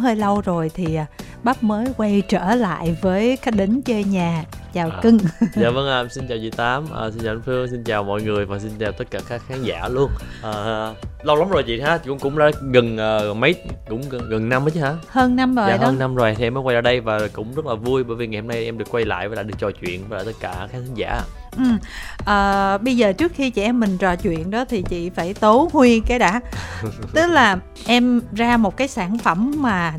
hơi lâu rồi thì à, bắp mới quay trở lại với khách đến chơi nhà chào à, cưng. Dạ vâng ạ à, xin chào chị tám. À, xin chào anh phương xin chào mọi người và xin chào tất cả các khán giả luôn. À, lâu lắm rồi chị ha cũng cũng đã gần uh, mấy cũng gần, gần năm ấy chứ hả? Hơn năm rồi dạ đó. hơn năm rồi thì em mới quay ra đây và cũng rất là vui bởi vì ngày hôm nay em được quay lại và lại được trò chuyện với lại tất cả các khán giả. Ừ. À, bây giờ trước khi chị em mình trò chuyện đó thì chị phải tố huy cái đã. Tức là em ra một cái sản phẩm mà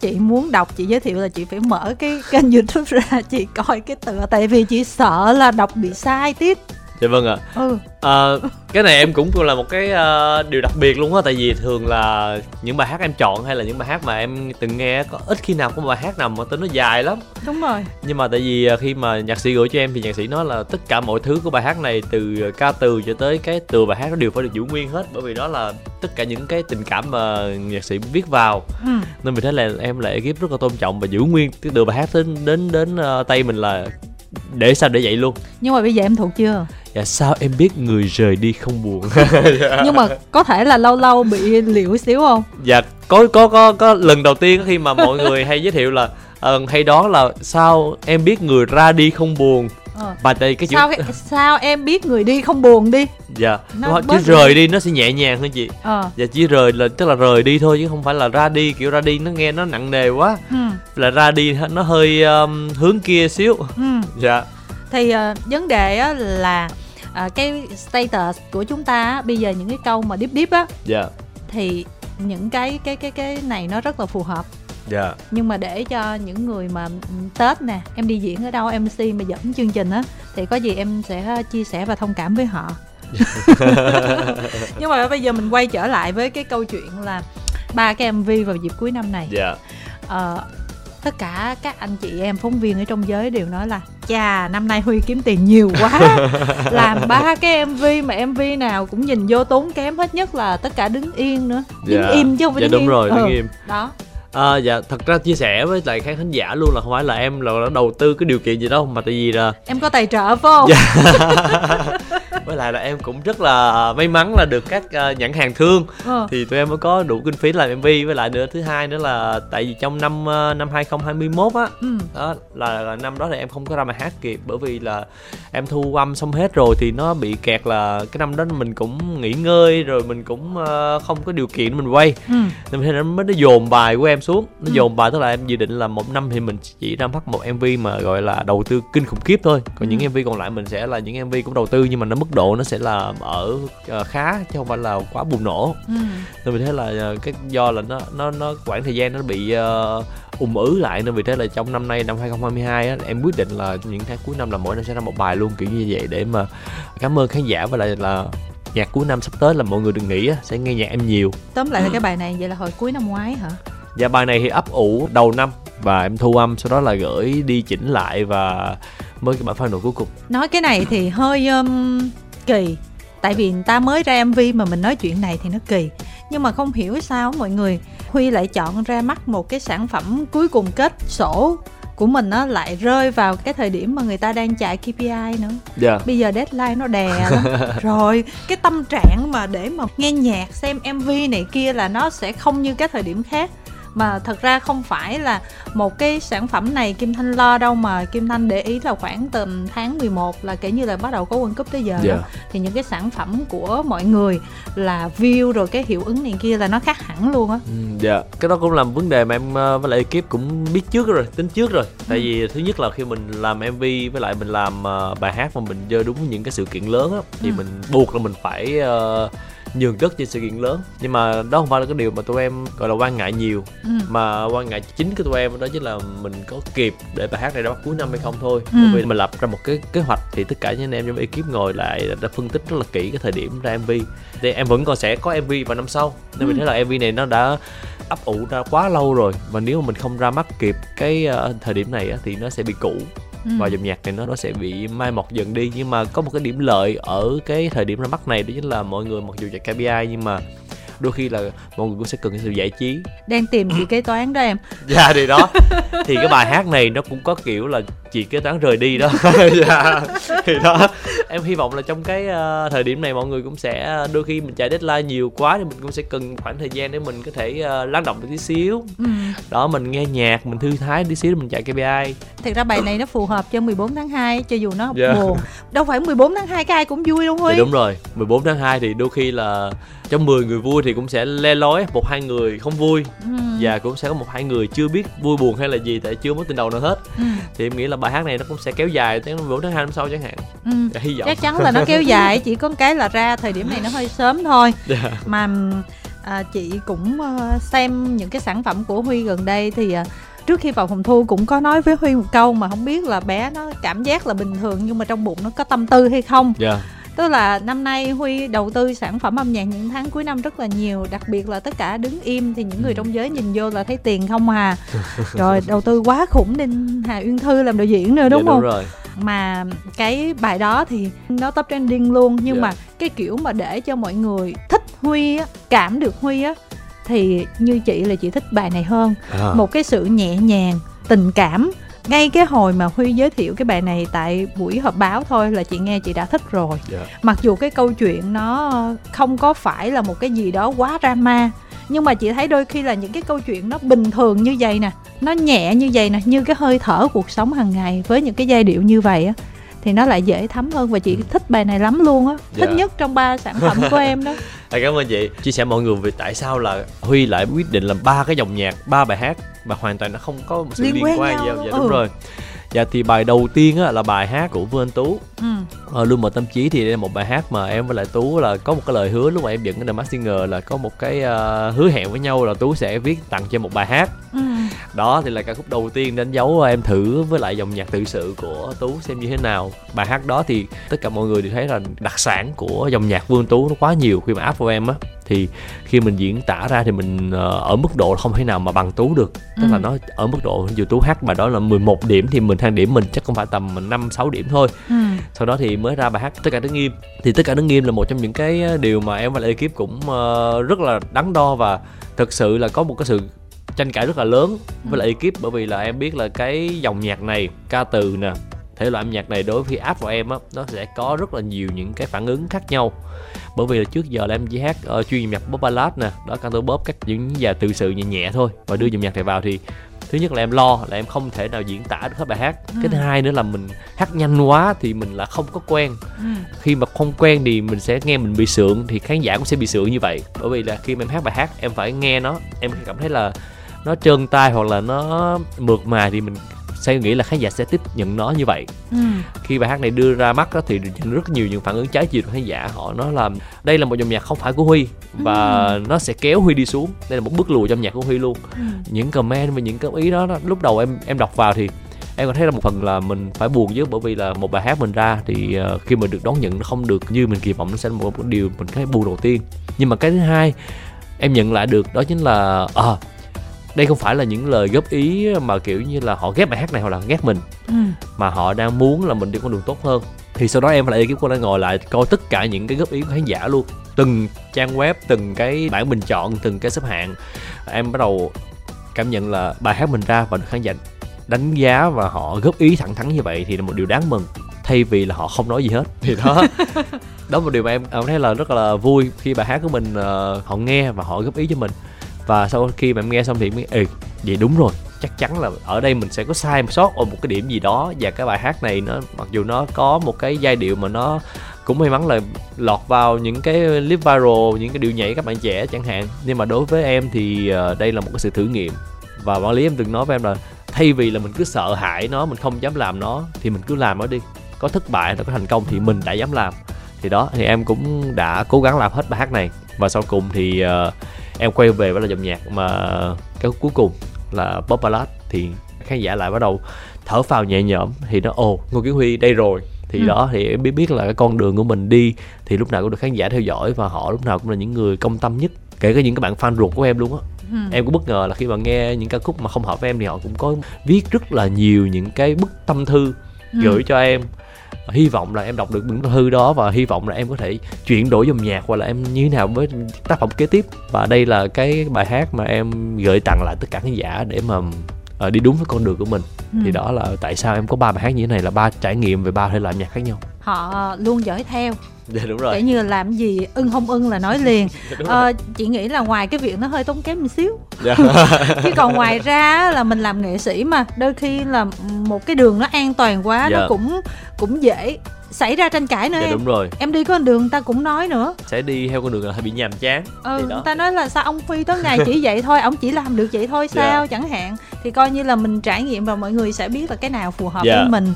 chị muốn đọc, chị giới thiệu là chị phải mở cái kênh youtube ra, chị coi cái tựa, tại vì chị sợ là đọc bị sai tiếp dạ vâng ạ. Ừ. à, cái này em cũng là một cái uh, điều đặc biệt luôn á tại vì thường là những bài hát em chọn hay là những bài hát mà em từng nghe có ít khi nào có bài hát nào mà tên nó dài lắm. Đúng rồi. Nhưng mà tại vì uh, khi mà nhạc sĩ gửi cho em thì nhạc sĩ nói là tất cả mọi thứ của bài hát này từ ca từ cho tới cái từ bài hát nó đều phải được giữ nguyên hết bởi vì đó là tất cả những cái tình cảm mà nhạc sĩ viết vào. Ừ. nên vì thế là em lại ekip rất là tôn trọng và giữ nguyên cái từ bài hát đến đến đến uh, tay mình là để sao để vậy luôn. Nhưng mà bây giờ em thuộc chưa dạ sao em biết người rời đi không buồn nhưng mà có thể là lâu lâu bị liệu xíu không dạ có có có có lần đầu tiên khi mà mọi người hay giới thiệu là uh, hay đó là sao em biết người ra đi không buồn ờ. và đây cái chữ sao sao em biết người đi không buồn đi dạ nó chứ rời đi. nó sẽ nhẹ nhàng hơn chị ờ. dạ chỉ rời là tức là rời đi thôi chứ không phải là ra đi kiểu ra đi nó nghe nó nặng nề quá ừ. là ra đi nó hơi um, hướng kia xíu ừ. dạ thì uh, vấn đề á là uh, cái status của chúng ta bây giờ những cái câu mà deep deep á dạ thì những cái cái cái cái này nó rất là phù hợp dạ yeah. nhưng mà để cho những người mà tết nè em đi diễn ở đâu mc mà dẫn chương trình á thì có gì em sẽ chia sẻ và thông cảm với họ nhưng mà bây giờ mình quay trở lại với cái câu chuyện là ba cái mv vào dịp cuối năm này dạ yeah. uh, tất cả các anh chị em phóng viên ở trong giới đều nói là chà năm nay huy kiếm tiền nhiều quá làm ba cái mv mà mv nào cũng nhìn vô tốn kém hết nhất là tất cả đứng yên nữa đứng dạ. im chứ không phải dạ, đứng đúng im. rồi đứng ừ. im đó À, dạ thật ra chia sẻ với lại khán thính giả luôn là không phải là em là đầu tư cái điều kiện gì đâu mà tại vì là em có tài trợ phải không dạ. với lại là em cũng rất là may mắn là được các uh, nhãn hàng thương ừ. thì tụi em mới có đủ kinh phí làm mv với lại nữa thứ hai nữa là tại vì trong năm uh, năm 2021 á ừ. đó là, là năm đó thì em không có ra mà hát kịp bởi vì là em thu âm xong hết rồi thì nó bị kẹt là cái năm đó mình cũng nghỉ ngơi rồi mình cũng uh, không có điều kiện mình quay ừ. nên thế nó mới nó dồn bài của em xuống nó ừ. dồn bài tức là em dự định là một năm thì mình chỉ ra mắt một mv mà gọi là đầu tư kinh khủng khiếp thôi còn ừ. những mv còn lại mình sẽ là những mv cũng đầu tư nhưng mà nó mức độ nó sẽ là ở uh, khá chứ không phải là quá bùng nổ. Ừ. nên vì thế là uh, cái do là nó nó nó khoảng thời gian nó bị uh, ùn ứ lại nên vì thế là trong năm nay năm 2022 á, em quyết định là những tháng cuối năm là mỗi năm sẽ ra một bài luôn kiểu như vậy để mà cảm ơn khán giả và lại là nhạc cuối năm sắp tới là mọi người đừng nghĩ á, sẽ nghe nhạc em nhiều. Tóm lại là cái bài này vậy là hồi cuối năm ngoái hả? Dạ bài này thì ấp ủ đầu năm và em thu âm sau đó là gửi đi chỉnh lại và mới cái bản final cuối cùng. Nói cái này thì hơi um, kỳ tại vì người ta mới ra mv mà mình nói chuyện này thì nó kỳ nhưng mà không hiểu sao mọi người huy lại chọn ra mắt một cái sản phẩm cuối cùng kết sổ của mình nó lại rơi vào cái thời điểm mà người ta đang chạy KPI nữa. Yeah. Dạ. Bây giờ deadline nó đè lắm. Rồi cái tâm trạng mà để mà nghe nhạc xem MV này kia là nó sẽ không như các thời điểm khác mà thật ra không phải là một cái sản phẩm này Kim Thanh lo đâu mà Kim Thanh để ý là khoảng tầm tháng 11 là kể như là bắt đầu có World Cup tới giờ yeah. Dạ. thì những cái sản phẩm của mọi người là view rồi cái hiệu ứng này kia là nó khác hẳn luôn á. Ừ, dạ, yeah. cái đó cũng là vấn đề mà em ờ, với lại ekip cũng biết trước rồi, tính trước rồi. Tại ừ. vì thứ nhất là khi mình làm MV với lại mình làm ờ, bài hát mà mình chơi đúng những cái sự kiện lớn á thì ừ. mình buộc là mình phải uh, nhường đất cho sự kiện lớn. Nhưng mà đó không phải là cái điều mà tụi em gọi là quan ngại nhiều. Ừ. mà quan ngại chính của tụi em đó chính là mình có kịp để bài hát này ra cuối năm hay không thôi. Ừ. bởi vì mình lập ra một cái kế hoạch thì tất cả những anh em trong ekip ngồi lại đã phân tích rất là kỹ cái thời điểm ra mv thì em vẫn còn sẽ có mv vào năm sau. Nên ừ. mình thấy là mv này nó đã ấp ủ ra quá lâu rồi. Và nếu mà mình không ra mắt kịp cái uh, thời điểm này á, thì nó sẽ bị cũ ừ. và dòng nhạc này nó nó sẽ bị mai một dần đi. Nhưng mà có một cái điểm lợi ở cái thời điểm ra mắt này đó chính là mọi người mặc dù chạy KPI nhưng mà đôi khi là mọi người cũng sẽ cần cái sự giải trí. Đang tìm chị kế toán đó em. Dạ thì đó. Thì cái bài hát này nó cũng có kiểu là chị kế toán rời đi đó dạ. thì đó em hy vọng là trong cái uh, thời điểm này mọi người cũng sẽ đôi khi mình chạy deadline nhiều quá thì mình cũng sẽ cần khoảng thời gian để mình có thể uh, lắng động được tí xíu ừ. đó mình nghe nhạc mình thư thái tí xíu mình chạy KPI thật ra bài này nó phù hợp cho 14 tháng 2 cho dù nó yeah. Dạ. buồn đâu phải 14 tháng 2 cái ai cũng vui đâu Huy dạ, đúng rồi 14 tháng 2 thì đôi khi là trong 10 người vui thì cũng sẽ le lói một hai người không vui ừ. Và cũng sẽ có một hai người chưa biết vui buồn hay là gì tại chưa mối tình đầu nào hết ừ. thì em nghĩ là bài hát này nó cũng sẽ kéo dài tới buổi tháng hai năm sau chẳng hạn ừ. hy vọng chắc chắn là nó kéo dài chỉ có cái là ra thời điểm này nó hơi sớm thôi yeah. Dạ. mà à, chị cũng uh, xem những cái sản phẩm của huy gần đây thì uh, trước khi vào phòng thu cũng có nói với huy một câu mà không biết là bé nó cảm giác là bình thường nhưng mà trong bụng nó có tâm tư hay không yeah dạ tức là năm nay huy đầu tư sản phẩm âm nhạc những tháng cuối năm rất là nhiều đặc biệt là tất cả đứng im thì những người ừ. trong giới nhìn vô là thấy tiền không à rồi đầu tư quá khủng nên hà uyên thư làm đạo diễn nữa đúng dạ, không đúng rồi mà cái bài đó thì nó top trending luôn nhưng yeah. Dạ. mà cái kiểu mà để cho mọi người thích huy á cảm được huy á thì như chị là chị thích bài này hơn à. một cái sự nhẹ nhàng tình cảm ngay cái hồi mà huy giới thiệu cái bài này tại buổi họp báo thôi là chị nghe chị đã thích rồi yeah. Dạ. mặc dù cái câu chuyện nó không có phải là một cái gì đó quá drama nhưng mà chị thấy đôi khi là những cái câu chuyện nó bình thường như vậy nè nó nhẹ như vậy nè như cái hơi thở cuộc sống hàng ngày với những cái giai điệu như vậy á thì nó lại dễ thấm hơn và chị ừ. thích bài này lắm luôn á thích yeah. Dạ. nhất trong ba sản phẩm của em đó à, cảm ơn chị chia sẻ mọi người về tại sao là huy lại quyết định làm ba cái dòng nhạc ba bài hát mà hoàn toàn nó không có một sự liên, liên quan gì dạ, đúng ừ. rồi dạ thì bài đầu tiên á là bài hát của Vương Tú ừ. ờ, luôn một tâm trí thì đây là một bài hát mà em với lại Tú là có một cái lời hứa lúc mà em dựng cái The Mask Singer là có một cái uh, hứa hẹn với nhau là Tú sẽ viết tặng cho một bài hát ừ. đó thì là ca khúc đầu tiên đánh dấu em thử với lại dòng nhạc tự sự của Tú xem như thế nào bài hát đó thì tất cả mọi người đều thấy là đặc sản của dòng nhạc Vương Tú nó quá nhiều khi mà áp vào em á thì khi mình diễn tả ra thì mình uh, ở mức độ không thể nào mà bằng tú được. Tức ừ. là nó ở mức độ dù tú hát mà đó là 11 điểm thì mình thang điểm mình chắc cũng phải tầm năm sáu điểm thôi. Ừ. sau đó thì mới ra bài hát tất cả đứng nghiêm thì tất cả đứng nghiêm là một trong những cái điều mà em và ekip cũng uh, rất là đắn đo và thực sự là có một cái sự tranh cãi rất là lớn với lại ekip bởi vì là em biết là cái dòng nhạc này ca từ nè thể loại âm nhạc này đối với áp vào em á nó sẽ có rất là nhiều những cái phản ứng khác nhau bởi vì là trước giờ là em chỉ hát uh, chuyên nhạc pop ballad nè đó canto pop các những và tự sự nhẹ nhẹ thôi và đưa dòng nhạc này vào thì thứ nhất là em lo là em không thể nào diễn tả được hết bài hát ừ. cái thứ hai nữa là mình hát nhanh quá thì mình là không có quen ừ. khi mà không quen thì mình sẽ nghe mình bị sượng thì khán giả cũng sẽ bị sượng như vậy bởi vì là khi mà em hát bài hát em phải nghe nó em cảm thấy là nó trơn tai hoặc là nó mượt mà thì mình sẽ nghĩ là khán giả sẽ tiếp nhận nó như vậy ừ. khi bài hát này đưa ra mắt đó, thì rất nhiều những phản ứng trái chiều của khán giả họ nói là đây là một dòng nhạc không phải của huy và ừ. nó sẽ kéo huy đi xuống đây là một bước lùi trong nhạc của huy luôn ừ. những comment và những cái ý đó, đó lúc đầu em em đọc vào thì em có thấy là một phần là mình phải buồn chứ bởi vì là một bài hát mình ra thì uh, khi mình được đón nhận nó không được như mình kỳ vọng nó sẽ là một điều mình thấy buồn đầu tiên nhưng mà cái thứ hai em nhận lại được đó chính là à, đây không phải là những lời góp ý mà kiểu như là họ ghét bài hát này hoặc là ghét mình. Ừ. mà họ đang muốn là mình đi con đường tốt hơn. Thì sau đó em lại ekip con đã ngồi lại coi tất cả những cái góp ý của khán giả luôn. Từng trang web từng cái bảng bình chọn từng cái xếp hạng. Em bắt đầu cảm nhận là bài hát mình ra và được khán giả đánh giá và họ góp ý thẳng thắn như vậy thì là một điều đáng mừng. Thay vì là họ không nói gì hết. Thì đó. Đó là một điều mà em em thấy là rất là vui khi bài hát của mình uh, họ nghe và họ góp ý cho mình và sau khi mà em nghe xong thì mới ừ vậy đúng rồi chắc chắn là ở đây mình sẽ có sai một sót ở một cái điểm gì đó. Và cái bài hát này nó mặc dù nó có một cái giai điệu mà nó cũng may mắn là lọt vào những cái clip viral những cái điệu nhảy các bạn trẻ chẳng hạn. Nhưng mà đối với em thì ờ, đây là một cái sự thử nghiệm. Và quản lý em từng nói với em là thay vì là mình cứ sợ hãi nó mình không dám làm nó thì mình cứ làm nó đi. Có thất bại nó có thành công thì mình đã dám làm. Thì đó thì em cũng đã cố gắng làm hết bài hát này. Và sau cùng thì uh, em quay về với là dòng nhạc mà cái cuối cùng là pop ballad thì khán giả lại bắt đầu thở phào nhẹ nhõm thì nó ồ ngô kiến huy đây rồi thì ừ. đó thì em biết biết là cái con đường của mình đi thì lúc nào cũng được khán giả theo dõi và họ lúc nào cũng là những người công tâm nhất kể cả những cái bạn fan ruột của em luôn á ừ. em cũng bất ngờ là khi mà nghe những ca khúc mà không hợp với em thì họ cũng có viết rất là nhiều những cái bức tâm thư ừ. gửi cho em hy vọng là em đọc được những thư đó và hy vọng là em có thể chuyển đổi dòng nhạc hoặc là em như thế nào với tác phẩm kế tiếp. Và đây là cái bài hát mà em gửi tặng lại tất cả khán giả để mà uh, đi đúng với con đường của mình. Ừ. thì đó là tại sao em có ba bài hát như thế này là ba trải nghiệm về ba thể loại nhạc khác nhau họ luôn dõi theo dạ đúng rồi kể như là làm gì ưng không ưng là nói liền ờ, chị nghĩ là ngoài cái việc nó hơi tốn kém một xíu dạ. chứ còn ngoài ra là mình làm nghệ sĩ mà đôi khi là một cái đường nó an toàn quá dạ. nó cũng cũng dễ xảy ra tranh cãi nữa dạ, em đúng rồi em đi con đường ta cũng nói nữa sẽ đi theo con đường là hơi bị nhàm chán ừ người ta nói là sao ông phi tới ngày chỉ vậy thôi ông chỉ làm được vậy thôi dạ. sao yeah. chẳng hạn thì coi như là mình trải nghiệm và mọi người sẽ biết là cái nào phù hợp. Dạ. với mình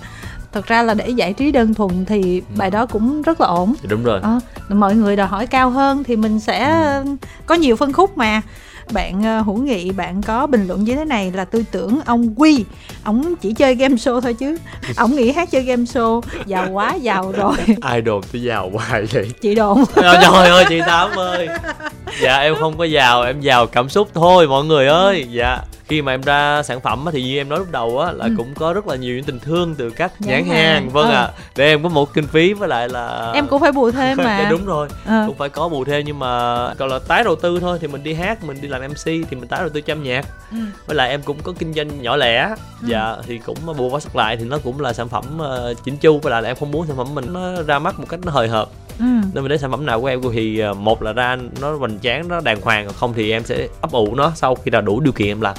thật ra là để giải trí đơn thuần thì ừ. bài đó cũng rất là ổn. Đúng rồi. À, mọi người đòi hỏi cao hơn thì mình sẽ ừ. có nhiều phân khúc mà. Bạn uh, hữu nghị bạn có bình luận như thế này là tôi tưởng ông quy. Ông chỉ chơi game show thôi chứ. Ông nghĩ hát chơi game show giàu quá giàu rồi. Ai đồn tôi giàu hoài vậy? Chị đồn. Trời ơi chị tám ơi. Dạ em không có giàu em giàu cảm xúc thôi mọi người ơi. Dạ khi mà em ra sản phẩm thì như em nói lúc đầu á là ừ. cũng có rất là nhiều những tình thương từ các nhãn, nhãn hàng, hàng. vâng ừ. ạ à, để em có một kinh phí với lại là em cũng phải bù thêm mà dạ, đúng rồi ừ. cũng phải có bù thêm nhưng mà còn là tái đầu tư thôi thì mình đi hát mình đi làm mc thì mình tái đầu tư chăm nhạc ừ. với lại em cũng có kinh doanh nhỏ lẻ ừ. dạ thì cũng bù quá sắp lại thì nó cũng là sản phẩm uh, chỉnh chu với lại là em không muốn sản phẩm mình nó ra mắt một cách nó hời hợt ừ. nên mình đến sản phẩm nào của em thì ờ, một là ra nó hoành tráng nó đàng hoàng không thì em sẽ ấp ủ nó sau khi là đủ điều kiện em làm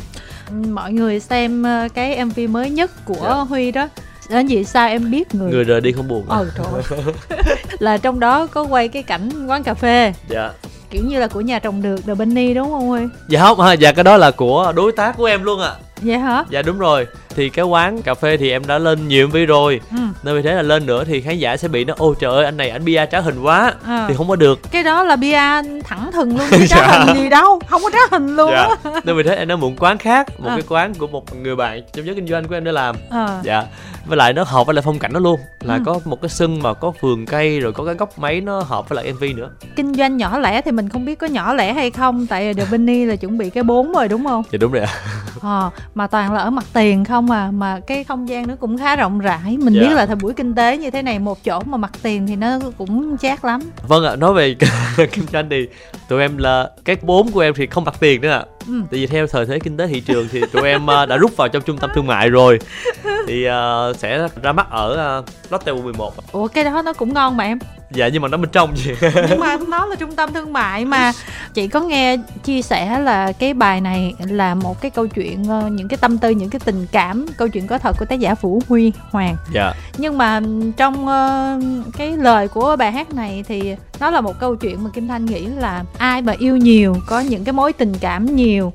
mọi người xem ờ, cái mv mới nhất của dạ. huy đó đến gì sao em biết người người rời đi không buồn ờ trời là trong đó có quay cái cảnh quán cà phê dạ kiểu như là của nhà trồng được The Bunny đúng không Huy? Dạ không, à, dạ cái đó là của đối tác của em luôn ạ. À. Dạ hả? Dạ đúng rồi thì cái quán cà phê thì em đã lên nhiều MV rồi ừ. nên vì thế là lên nữa thì khán giả sẽ bị nó ô trời ơi anh này anh bia trá hình quá à. thì không có được cái đó là bia thẳng thừng luôn chứ trá dạ. hình gì đâu không có trá hình luôn dạ. nên vì thế em đã mượn quán khác một à. cái quán của một người bạn trong giới kinh doanh của em để làm à. dạ với lại nó hợp với lại phong cảnh nó luôn. Là ừ. có một cái sân mà có vườn cây rồi có cái góc máy nó hợp với lại mv nữa. Kinh doanh nhỏ lẻ thì mình không biết có nhỏ lẻ hay không tại The Vinny là chuẩn bị cái bốn rồi đúng không? Dạ đúng rồi ạ. À, mà toàn là ở mặt tiền không à mà cái không gian nó cũng khá rộng rãi. Mình dạ. biết là thời buổi kinh tế như thế này một chỗ mà mặt tiền thì nó cũng chát lắm. Vâng ạ nói về kinh doanh thì tụi em là cái bốn của em thì không mặt tiền nữa ạ ừ. tại vì theo thời thế kinh tế thị trường thì tụi em ờ, đã rút vào trong trung tâm thương mại rồi. Thì uh, sẽ ra mắt ở uh, Lotte 11 ủa cái đó nó cũng ngon mà em dạ nhưng mà nó bên trong gì nhưng mà nó là trung tâm thương mại mà. Chị có nghe chia sẻ là cái bài này là một cái câu chuyện uh, những cái tâm tư những cái tình cảm câu chuyện có thật của tác giả Vũ Huy Hoàng. Dạ. Nhưng mà trong uh, cái lời của bài hát này thì nó là một câu chuyện mà Kim Thanh nghĩ là ai mà yêu nhiều có những cái mối tình cảm nhiều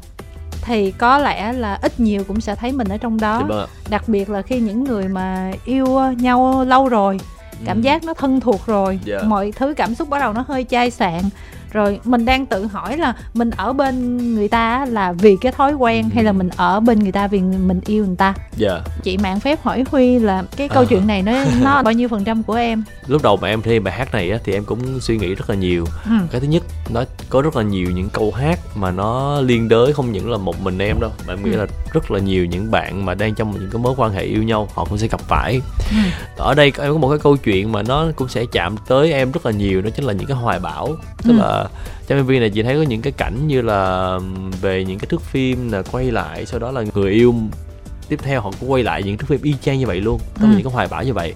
thì có lẽ là ít nhiều cũng sẽ thấy mình ở trong đó. Đặc biệt là khi những người mà yêu nhau lâu rồi cảm ừ. giác nó thân thuộc rồi yeah. Dạ. mọi thứ cảm xúc bắt đầu nó hơi chai sạn rồi mình đang tự hỏi là mình ở bên người ta là vì cái thói quen ừ. hay là mình ở bên người ta vì mình yêu người ta yeah. Dạ. chị mạng phép hỏi huy là cái câu à. chuyện này nó nó bao nhiêu phần trăm của em lúc đầu mà em thi bài hát này á thì em cũng suy nghĩ rất là nhiều ừ. cái thứ nhất nó có rất là nhiều những câu hát mà nó liên đới không những là một mình em đâu mà em nghĩ ừ. là rất là nhiều những bạn mà đang trong những cái mối quan hệ yêu nhau họ cũng sẽ gặp phải ừ. ở đây em có một cái câu chuyện mà nó cũng sẽ chạm tới em rất là nhiều đó chính là những cái hoài bão tức ừ. là trong mv này chị thấy có những cái cảnh như là về những cái thước phim là quay lại sau đó là người yêu tiếp theo họ cũng quay lại những thước phim y chang như vậy luôn có ừ. những cái hoài bão như vậy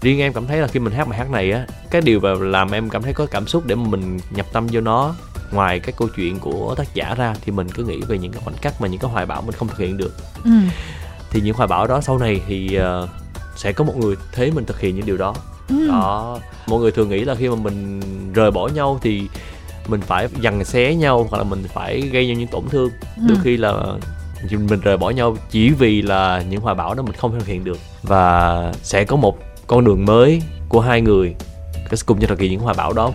riêng em cảm thấy là khi mình hát bài hát này á cái điều mà làm em cảm thấy có cảm xúc để mà mình nhập tâm vô nó ngoài cái câu chuyện của tác giả ra thì mình cứ nghĩ về những cái khoảnh khắc mà những cái hoài bão mình không thực hiện được ừ. thì những hoài bão đó sau này thì uh, sẽ có một người thấy mình thực hiện những điều đó ừ. đó mọi người thường nghĩ là khi mà mình rời bỏ nhau thì mình phải dằn xé nhau hoặc là mình phải gây nhau những tổn thương. Ừ. đôi khi là mình rời bỏ nhau chỉ vì là những hoài bão đó mình không thực hiện được. Và sẽ có một con đường mới của hai người cùng cho thực hiện những hoài bão đó.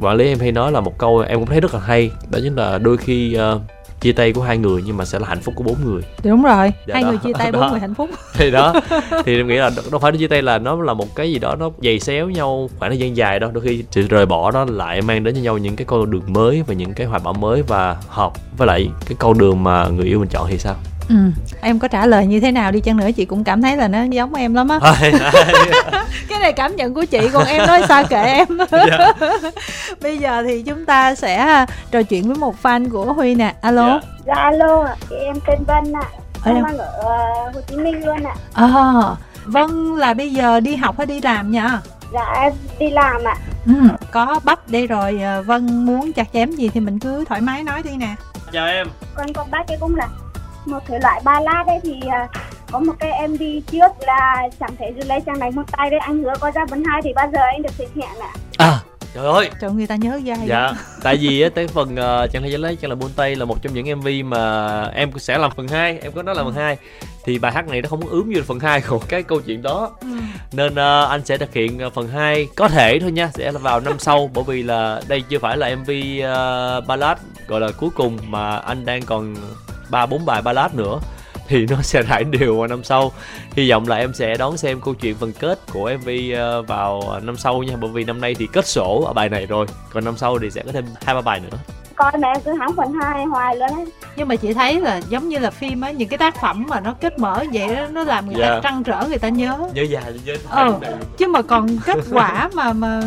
Quản lý em hay nói là một câu em cũng thấy rất là hay đó chính là đôi khi uh, chia tay của hai người nhưng mà sẽ là hạnh phúc của bốn người. Đúng rồi dạ hai đó. người chia tay bốn người hạnh phúc. Thì đó thì em nghĩ là đâu phải chia tay là nó là một cái gì đó nó dày xéo nhau khoảng thời gian dài đâu đôi khi sự rời bỏ đó lại mang đến cho nhau những cái con đường mới và những cái hoạt bảo mới và hợp với lại cái con đường mà người yêu mình chọn thì sao Ừ. em có trả lời như thế nào đi chăng nữa? Chị cũng cảm thấy là nó giống em lắm á. Cái này cảm nhận của chị còn em nói sao kệ em? Dạ. bây giờ thì chúng ta sẽ trò chuyện với một fan của huy nè. Alo. Dạ, dạ alo chị em tên vân ạ. Ở đâu đang ở uh, Hồ Chí Minh luôn ạ. À. à, Vâng là bây giờ đi học hay đi làm nha Dạ đi làm ạ. Ừ, Có bắp đây rồi ờ, Vân muốn chặt chém gì thì mình cứ thoải mái nói đi nè. Chào em. Con con bác cái cũng là một thể loại ballad đấy thì uh, có một cái MV trước là chẳng thể dư lấy chẳng đánh một tay đấy. Anh hứa có ra vấn hai thì bao giờ anh được thực hiện ạ? À trời ơi. Trời người ta nhớ ra dạ tại vì á tới phần uh, chẳng thể dư lấy chẳng là buôn tay là một trong những mv mà em sẽ làm phần 2 em có nói là phần 2 thì bài hát này nó không ướm như phần 2 của cái câu chuyện đó. Ừ. nên uh, anh sẽ thực hiện phần 2 có thể thôi nha sẽ là vào năm sau bởi vì là đây chưa phải là mv uh, ballad gọi là cuối cùng mà anh đang còn ba, bốn bài ballad nữa thì nó sẽ rải đều vào năm sau. Hy vọng là em sẽ đón xem câu chuyện phần kết của mv ờ, vào năm sau nha, bởi vì năm nay thì kết sổ ở bài này rồi, còn năm sau thì sẽ có thêm hai, ba bài nữa coi mẹ cứ hẳn phần hai hoài luôn á nhưng mà chị thấy là giống như là phim á những cái tác phẩm mà nó kết mở vậy đó nó làm người yeah. ta dạ. trăn trở người ta nhớ nhớ dài nhớ ừ. chứ mà còn kết quả mà mà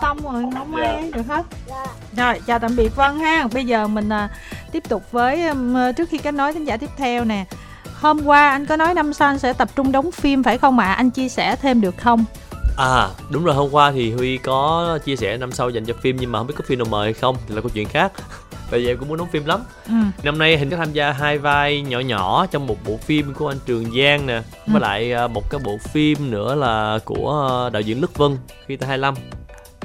xong rồi không ai yeah. được hết yeah. rồi chào tạm biệt vân ha bây giờ mình à, tiếp tục với trước khi kết nối thính giả tiếp theo nè hôm qua anh có nói năm sau anh sẽ tập trung đóng phim phải không ạ à? anh chia sẻ thêm được không À đúng rồi hôm qua thì Huy có chia sẻ năm sau dành cho phim nhưng mà không biết có phim nào mời hay không thì là câu chuyện khác. Tại vì em cũng muốn đóng phim lắm. Ừ. Năm nay Hình có tham gia hai vai nhỏ nhỏ trong một bộ phim của anh Trường Giang nè ừ. Với lại à, một cái bộ phim nữa là của đạo diễn Lức Vân khi ta 25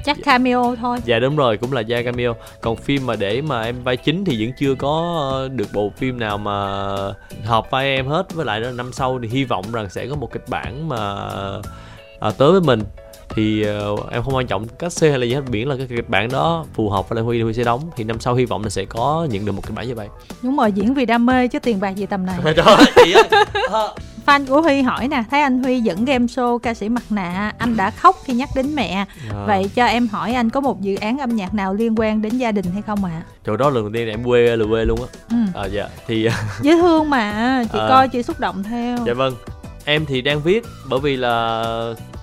chắc cameo thôi. Dạ đúng rồi cũng là gia cameo. Còn phim mà để mà em vai chính thì vẫn chưa có được bộ phim nào mà hợp vai em hết. Với lại năm sau thì hy vọng rằng sẽ có một kịch bản mà à, tới với mình thì uh, em không quan trọng cách xe hay là gì hết biển là cái kịch bản đó phù hợp với lại huy huy sẽ đóng thì năm sau hy vọng là sẽ có nhận được một kịch bản như vậy đúng rồi diễn vì đam mê chứ tiền bạc gì tầm này fan của Huy hỏi nè thấy anh Huy dẫn game show ca sĩ mặt nạ anh đã khóc khi nhắc đến mẹ à. vậy cho em hỏi anh có một dự án âm nhạc nào liên quan đến gia đình hay không ạ à? chỗ đó lần đầu tiên em quê là quê luôn á ừ. à dạ thì dễ thương mà chị à. coi chị xúc động theo dạ vâng em thì đang viết bởi vì là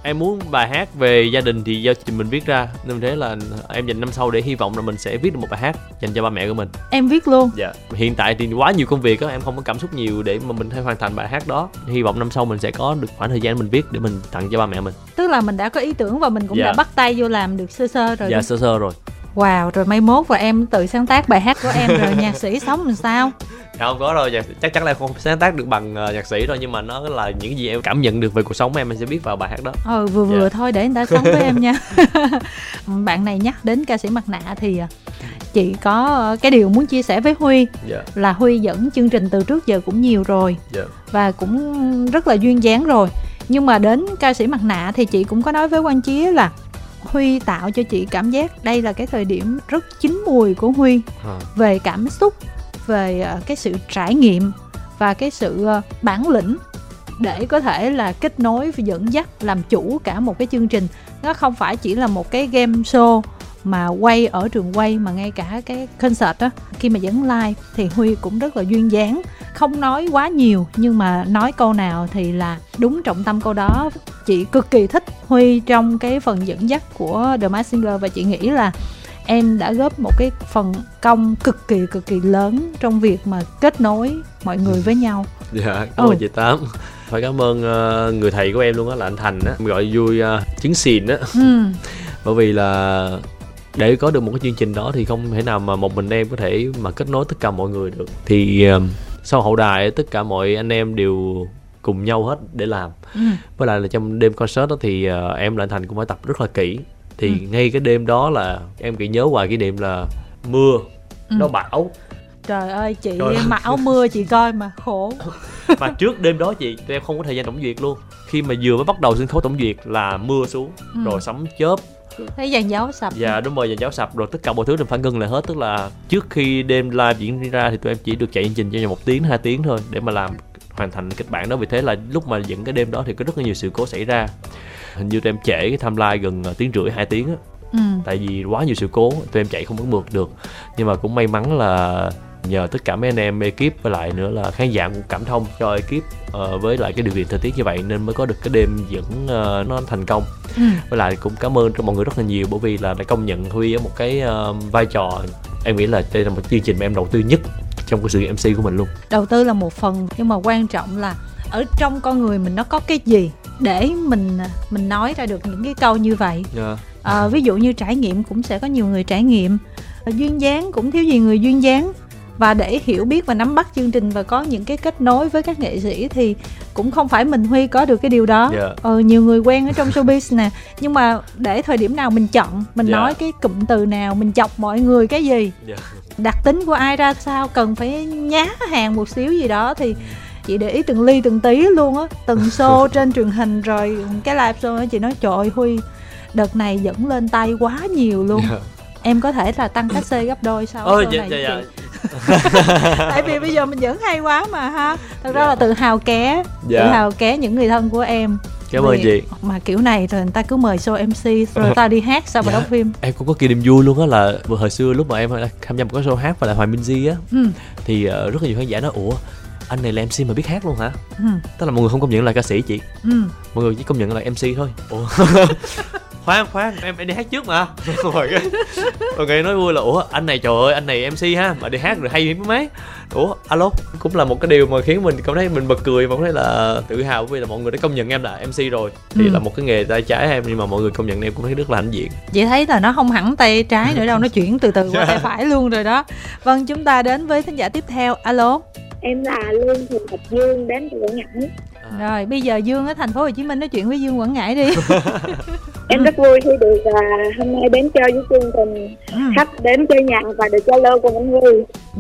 em muốn bài hát về gia đình thì do chị mình viết ra. Nên thế là em dành năm sau để hy vọng là mình sẽ viết được một bài hát dành cho ba mẹ của mình. Em viết luôn. Dạ. Hiện tại thì quá nhiều công việc á em không có cảm xúc nhiều để mà mình hay hoàn thành bài hát đó. Hy vọng năm sau mình sẽ có được khoảng thời gian mình viết để mình tặng cho ba mẹ mình. Tức là mình đã có ý tưởng và mình cũng dạ. đã bắt tay vô làm được sơ sơ rồi dạ sơ sơ rồi. Wow, rồi mai mốt và em tự sáng tác bài hát của em rồi nhạc sĩ sống làm sao? Dạ không có đâu chắc chắn là không sáng tác được bằng uh, nhạc sĩ thôi nhưng mà nó là những gì em cảm nhận được về cuộc sống em em sẽ biết vào bài hát đó ừ vừa vừa yeah. Dạ. thôi để người ta sống với em nha bạn này nhắc đến ca sĩ mặt nạ thì ờ, chị có ờ, cái điều muốn chia sẻ với huy yeah. Dạ. là huy dẫn chương trình từ trước giờ cũng nhiều rồi yeah. Dạ. và cũng rất là duyên dáng rồi nhưng mà đến ca sĩ mặt nạ thì chị cũng có nói với quan chí là Huy tạo cho chị cảm giác đây là cái thời điểm rất chín mùi của Huy à. về cảm xúc về ờ, cái sự trải nghiệm và cái sự ờ, bản lĩnh để có thể là kết nối và dẫn dắt, làm chủ cả một cái chương trình. Nó không phải chỉ là một cái game show mà quay ở trường quay mà ngay cả cái concert á. Khi mà dẫn live thì huy cũng rất là duyên dáng, không nói quá nhiều nhưng mà nói câu nào thì là đúng trọng tâm câu đó. Chị cực kỳ thích huy trong cái phần dẫn dắt của the mask singer và chị nghĩ là em đã góp một cái phần công cực kỳ cực kỳ lớn trong việc mà kết nối mọi người với nhau. Dạ cảm ơn ừ. chị tám. Phải cảm ơn uh, người thầy của em luôn á là anh thành á. Gọi vui uh, trứng xìn á. Ừ. bởi vì là để có được một cái chương trình đó thì không thể nào mà một mình em có thể mà kết nối tất cả mọi người được. Thì uh, sau hậu đài tất cả mọi anh em đều cùng nhau hết để làm. Ừ. với lại là trong đêm concert đó thì uh, em lại thành cũng phải tập rất là kỹ thì ừ. ngay cái đêm đó là em chỉ nhớ hoài cái đêm là mưa ừ. nó bão. Trời ơi chị trời mặc áo mưa chị coi mà khổ. Và trước đêm đó chị em không có thời gian tổng duyệt luôn. Khi mà vừa mới bắt đầu sân khấu tổng duyệt là mưa xuống ừ. rồi sấm chớp. Thấy dàn giáo sập. Dạ đúng rồi dàn giáo sập rồi tất cả mọi thứ đều phải ngưng lại hết. Tức là trước khi đêm live diễn ra thì tụi em chỉ được chạy chương trình cho một tiếng hai tiếng thôi để mà làm hoàn thành kịch bản đó. Vì thế là lúc mà dựng cái đêm đó thì có rất là nhiều sự cố xảy ra. Hình như tụi em trễ cái timeline gần ờ, tiếng rưỡi hai tiếng á. Ừ. tại vì quá nhiều sự cố tụi em chạy không có mượt được. Nhưng mà cũng may mắn là nhờ tất cả mấy anh em ekip với lại nữa là khán giả cũng cảm thông cho ekip uh, với lại cái điều kiện thời tiết như vậy nên mới có được cái đêm dẫn uh, nó thành công. Ừ. với lại cũng cảm ơn cho mọi người rất là nhiều bởi vì là đã công nhận huy ở một cái uh, vai trò. Em nghĩ là đây là một chương trình mà em đầu tư nhất trong cái sự nghiệp mc của mình luôn đầu tư là một phần nhưng mà quan trọng là ở trong con người mình nó có cái gì để mình mình nói ra được những cái câu như vậy yeah. Dạ. à, ví dụ như trải nghiệm cũng sẽ có nhiều người trải nghiệm duyên dáng cũng thiếu gì người duyên dáng và để hiểu biết và nắm bắt chương trình và có những cái kết nối với các nghệ sĩ thì cũng không phải mình huy có được cái điều đó yeah. Dạ. ờ, nhiều người quen ở trong showbiz nè nhưng mà để thời điểm nào mình chọn mình yeah. Dạ. nói cái cụm từ nào mình chọc mọi người cái gì yeah. đặc tính của ai ra sao cần phải nhá hàng một xíu gì đó thì chị để ý từng ly từng tí luôn á từng show trên truyền hình rồi cái live show đó chị nói trời ơi huy đợt này dẫn lên tay quá nhiều luôn yeah. em có thể là tăng cách xê gấp đôi sau Ôi, dạ, này dạ, dạ. Tại vì bây giờ mình vẫn hay quá mà ha thật ra dạ. là tự hào ké dạ. tự hào ké những người thân của em cảm ơn chị mà kiểu này rồi người ta cứ mời show mc rồi ta đi hát sau dạ. đóng phim em cũng có kỷ niệm vui luôn á là vừa hồi xưa lúc mà em tham gia một cái show hát và là hoàng minh di á ừ. thì uh, rất là nhiều khán giả nói ủa anh này là mc mà biết hát luôn hả ừ. tức là mọi người không công nhận là ca sĩ chị ừ. mọi người chỉ công nhận là mc thôi ủa khoan khoan em em đi hát trước mà. Rồi. Cái rồi người nói vui là ủa anh này trời ơi anh này mc ha mà đi hát rồi hay mấy mấy ủa alo cũng là một cái điều mà khiến mình cảm thấy mình bật cười và cảm thấy là tự hào vì là mọi người đã công nhận em là mc rồi. Thì ừ. là một cái nghề tay trái em nhưng mà mọi người công nhận em cũng thấy rất là hãnh diện. Chị thấy là nó không hẳn tay trái nữa đâu nó chuyển từ từ qua tay phải luôn rồi đó. Vâng chúng ta đến với thính giả tiếp theo. Alo. Em là lương thị thạch dương đến từ quảng ngãi à. rồi bây giờ dương ở thành phố hồ chí minh nói chuyện với dương quảng ngãi đi. Em rất vui khi được uh, hôm nay đến chơi với chương trình ừ. khách đến chơi nhạc và được chơi lơ cùng anh huy.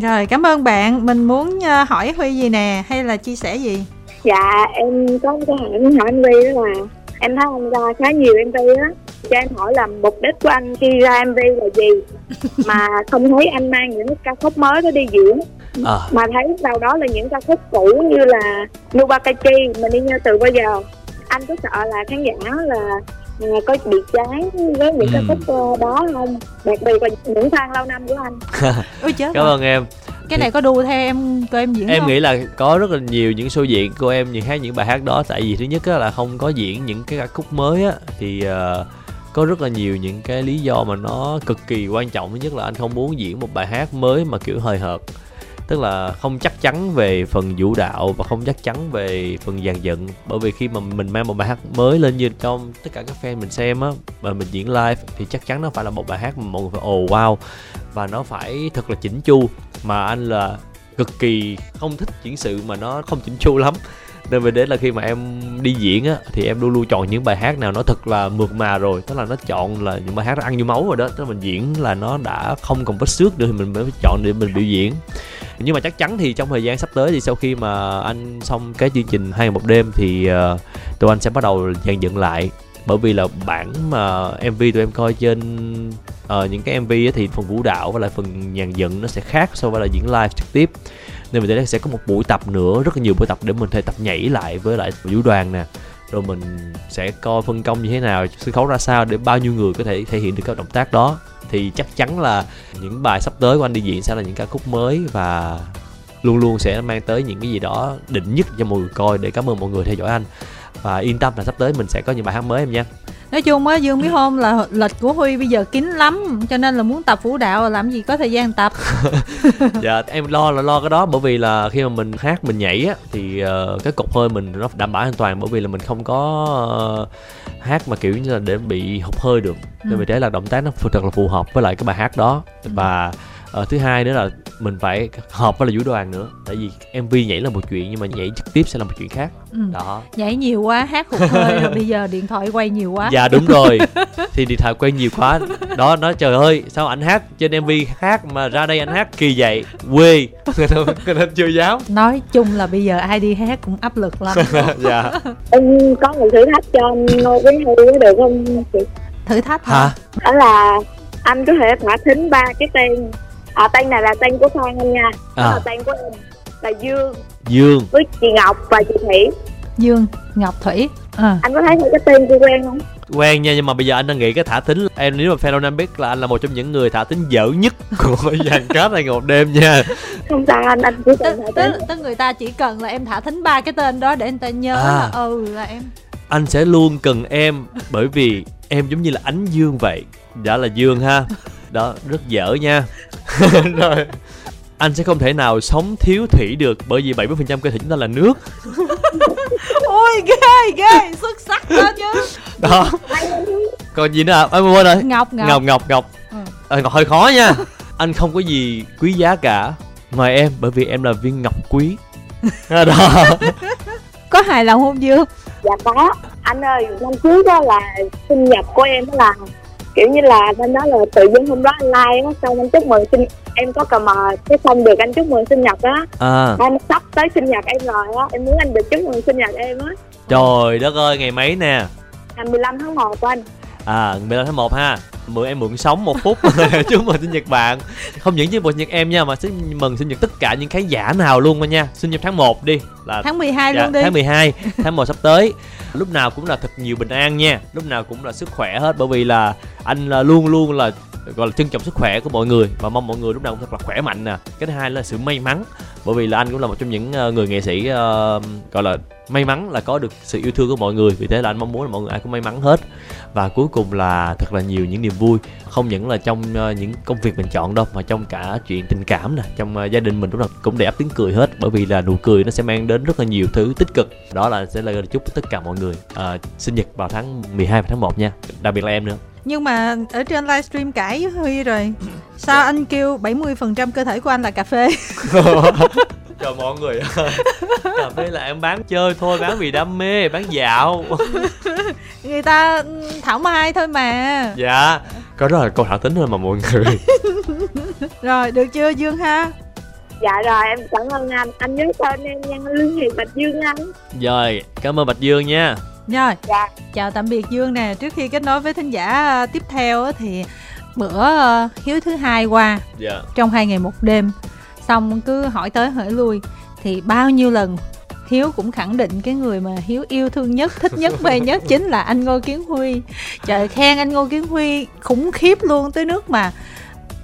Rồi cảm ơn bạn. Mình muốn uh, hỏi huy gì nè hay là chia sẻ gì? Dạ em có câu hỏi hỏi anh huy đó là em thấy anh ra khá nhiều mv á. Cho em hỏi là mục đích của anh khi ra mv là gì? Mà không thấy anh mang những ca khúc mới đó đi diễn à. mà thấy đâu đó là những ca khúc cũ như là Nubakachi mình đi nhau từ bao giờ. Anh có sợ là khán giả là à, có bị chán với những ca ừ. khúc ờ, đó không? Đặc biệt là những fan lâu năm của anh. Ôi chết cảm ơn em. Cái này có đu theo em của em diễn em không? nghĩ là có rất là nhiều những show diễn của em những hát những bài hát đó. Tại vì thứ nhất là không có diễn những cái ca khúc mới á thì uh, có rất là nhiều những cái lý do mà nó cực kỳ quan trọng. Thứ nhất là anh không muốn diễn một bài hát mới mà kiểu hời hợt tức là không chắc chắn về phần vũ đạo và không chắc chắn về phần dàn dựng. Bởi vì khi mà mình mang một bài hát mới lên như trong tất cả các fan mình xem á và mình diễn live thì chắc chắn nó phải là một bài hát mà mọi người phải ồ oh, wow. Và nó phải thật là chỉnh chu. Mà anh là cực kỳ không thích diễn sự mà nó không chỉnh chu lắm nên vì thế là khi mà em đi diễn á thì em luôn luôn chọn những bài hát nào nó thật là mượt mà rồi. Tức là nó chọn là những bài hát nó ăn như máu rồi đó. Tức là mình diễn là nó đã không còn vết xước nữa thì mình mới chọn để mình biểu diễn. Nhưng mà chắc chắn thì trong thời gian sắp tới thì sau khi mà anh xong cái chương trình hai một đêm thì uh, tụi anh sẽ bắt đầu dàn dựng lại. Bởi vì là bản mà mv tụi em coi trên uh, những cái mv ấy thì phần vũ đạo và lại phần nhàn dựng nó sẽ khác so với là diễn live trực tiếp nên vì thế sẽ có một buổi tập nữa, rất là nhiều buổi tập để mình thể tập nhảy lại với lại vũ đoàn nè. Rồi mình sẽ coi phân công như thế nào, sân khấu ra sao để bao nhiêu người có thể thể hiện được các động tác đó. Thì chắc chắn là những bài sắp tới của anh đi diễn sẽ là những ca khúc mới và luôn luôn sẽ mang tới những cái gì đó đỉnh nhất cho mọi người coi. Để cảm ơn mọi người theo dõi anh. Và yên tâm là sắp tới mình sẽ có những bài hát mới em nha nói chung á dương biết hôm là lịch của huy bây giờ kín lắm cho nên là muốn tập vũ đạo là làm gì có thời gian tập. Dạ em lo là lo cái đó bởi vì là khi mà mình hát mình nhảy á thì uh, cái cục hơi mình nó đảm bảo an toàn bởi vì là mình không có uh, hát mà kiểu như là để bị hụt hơi được. Nên vì thế là động tác nó thật là phù hợp với lại cái bài hát đó. Ừ. và uh, thứ hai nữa là mình phải hợp với là vũ đoàn nữa. Tại vì mv nhảy là một chuyện nhưng mà nhảy trực tiếp sẽ là một chuyện khác. Ừ. đó. Nhảy nhiều quá hát hụt hơi rồi bây giờ điện thoại quay nhiều quá. Dạ đúng rồi. Thì điện thoại quay nhiều quá. Đó nói trời ơi sao anh hát trên mv hát mà ra đây anh hát kỳ vậy? Quê. Nên chưa dám. Nói chung là bây giờ ai đi hát cũng áp lực lắm. Dạ. Em có một thử thách cho anh với hơi được không chị? Thử thách hả? Đó là anh có thể thả thính ba cái tên à, tên này là tên của Phan anh nha. À. đó là tên của em là Dương. Dương. Với chị Ngọc và chị Thủy. Dương Ngọc Thủy. À. anh có thấy cái tên của quen không? Quen nha nhưng mà bây giờ anh đang nghĩ cái thả thính. Em nếu mà fan anh biết là anh là một trong những người thả thính dở nhất của dàn cast này một đêm nha. Không sao anh anh cứ tức, tức, tức người ta chỉ cần là em thả thính ba cái tên đó để người ta nhớ à. là ừ là em. Anh sẽ luôn cần em bởi vì em giống như là ánh dương vậy. Đã là dương ha đó rất dở nha. Rồi. Anh sẽ không thể nào sống thiếu thủy được bởi vì 70% cơ thể chúng ta là nước. Ôi ghê ghê. Xuất sắc đó chứ. Đó. Còn gì nữa à? Em quên rồi. Ngọc ngọc. Ngọc ngọc ngọc. Ừ. à, ngọc hơi khó nha. Anh không có gì quý giá cả. Ngoài em bởi vì em là viên ngọc quý. Đó. Có hài lòng không dương dạ có. Anh ơi năm trước đó là sinh nhật của em đó là kiểu như là anh nói là tự nhiên hôm đó anh like á xong anh chúc mừng sinh em có cờ mờ cái xong được anh chúc mừng sinh nhật á. À. anh sắp tới sinh nhật em rồi á em muốn anh được chúc mừng sinh nhật em á. Trời đất ơi ngày mấy nè? Ngày 15 tháng 1 anh à 15 tháng 1 ha. Mượn em mượn sống một phút chúc mừng sinh nhật bạn. Không những chúc mừng sinh nhật em nha mà xin mừng sinh nhật tất cả những khán giả nào luôn nha. Sinh nhật tháng 1 đi là tháng 12 dạ, luôn đi. tháng 12 tháng 1 sắp tới. Lúc nào cũng là thật nhiều bình an nha. Lúc nào cũng là sức khỏe hết bởi vì là anh là luôn luôn là gọi là trân trọng sức khỏe của mọi người. Và mong mọi người lúc nào cũng thật là khỏe mạnh nè. Cái thứ hai là sự may mắn bởi vì là anh cũng là một trong những ờ, người nghệ sĩ uh, gọi là may mắn là có được sự yêu thương của mọi người. Vì thế là anh mong muốn là mọi người ai cũng may mắn hết và cuối cùng là thật là nhiều những niềm vui không những là trong ờ, những công việc mình chọn đâu mà trong cả chuyện tình cảm nè trong ờ, gia đình mình lúc nào cũng để ấp tiếng cười hết. Bởi vì là nụ cười nó sẽ mang đến rất là nhiều thứ tích cực. Đó là sẽ là chúc tất cả mọi người uh, sinh nhật vào tháng 12 và tháng 1 nha. Đặc biệt là em nữa nhưng mà ở trên livestream cãi với Huy rồi. Sao anh kêu 70% cơ thể của anh là cà phê? Trời mọi người. Cà phê là em bán chơi thôi Bán vì đam mê, bán dạo. Người ta thảo mai thôi mà. Dạ. Có đó là câu thảo tính thôi mà mọi người. Rồi được chưa Dương ha? Dạ rồi em cảm ơn anh. Anh nhớ tên em nha Lương Hiền Bạch Dương anh. Rồi cảm ơn Bạch Dương nha rồi, dạ. chào tạm biệt Dương nè. Trước khi kết nối với thính giả ờ, tiếp theo thì bữa uh, hiếu thứ hai qua dạ. trong hai ngày một đêm xong cứ hỏi tới hỏi lui thì bao nhiêu lần hiếu cũng khẳng định cái người mà hiếu yêu thương nhất thích nhất mê nhất chính là anh ngô kiến huy trời khen anh ngô kiến huy khủng khiếp luôn tới nước mà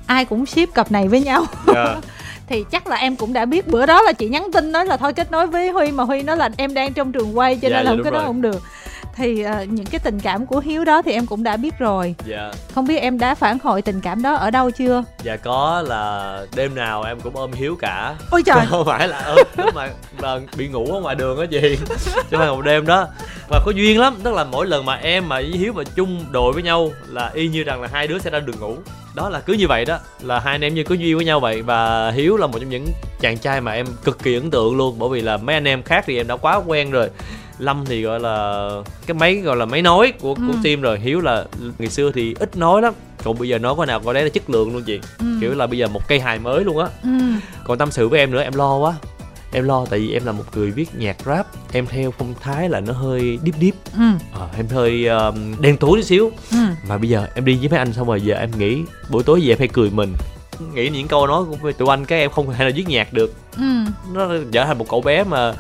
ai cũng ship cặp này với nhau yeah. Thì chắc là em cũng đã biết bữa đó là chị nhắn tin nói là thôi kết nối với huy mà huy nói là em đang trong trường quay cho dạ, nên là dạ, cái đó không được thì uh, những cái tình cảm của hiếu đó thì em cũng đã biết rồi. Dạ. Không biết em đã phản hồi tình cảm đó ở đâu chưa? Dạ có là đêm nào em cũng ôm hiếu cả. Ôi trời. Không phải là ôm lúc mà là bị ngủ ở ngoài đường á gì chứ không một đêm đó. Và có duyên lắm tức là mỗi lần mà em mà với hiếu mà chung đội với nhau là y như rằng là hai đứa sẽ ra đường ngủ. Đó là cứ như vậy đó là hai anh em như có duyên với nhau vậy. Và hiếu là một trong những chàng trai mà em cực kỳ ấn tượng luôn bởi vì là mấy anh em khác thì em đã quá quen rồi lâm thì gọi là cái máy gọi là máy nói của ừ. của team rồi hiếu là ngày xưa thì ít nói lắm còn bây giờ nói có nào có đấy là chất lượng luôn chị ừ. kiểu là bây giờ một cây hài mới luôn á ừ. còn tâm sự với em nữa em lo quá em lo tại vì em là một người viết nhạc rap em theo phong thái là nó hơi deep deep ừ. à, em hơi um, đen tối chút xíu ừ. mà bây giờ em đi với mấy anh xong rồi giờ em nghĩ buổi tối về em hay cười mình nghĩ những câu nói của tụi anh cái em không thể nào viết nhạc được ừ. nó trở thành một cậu bé mà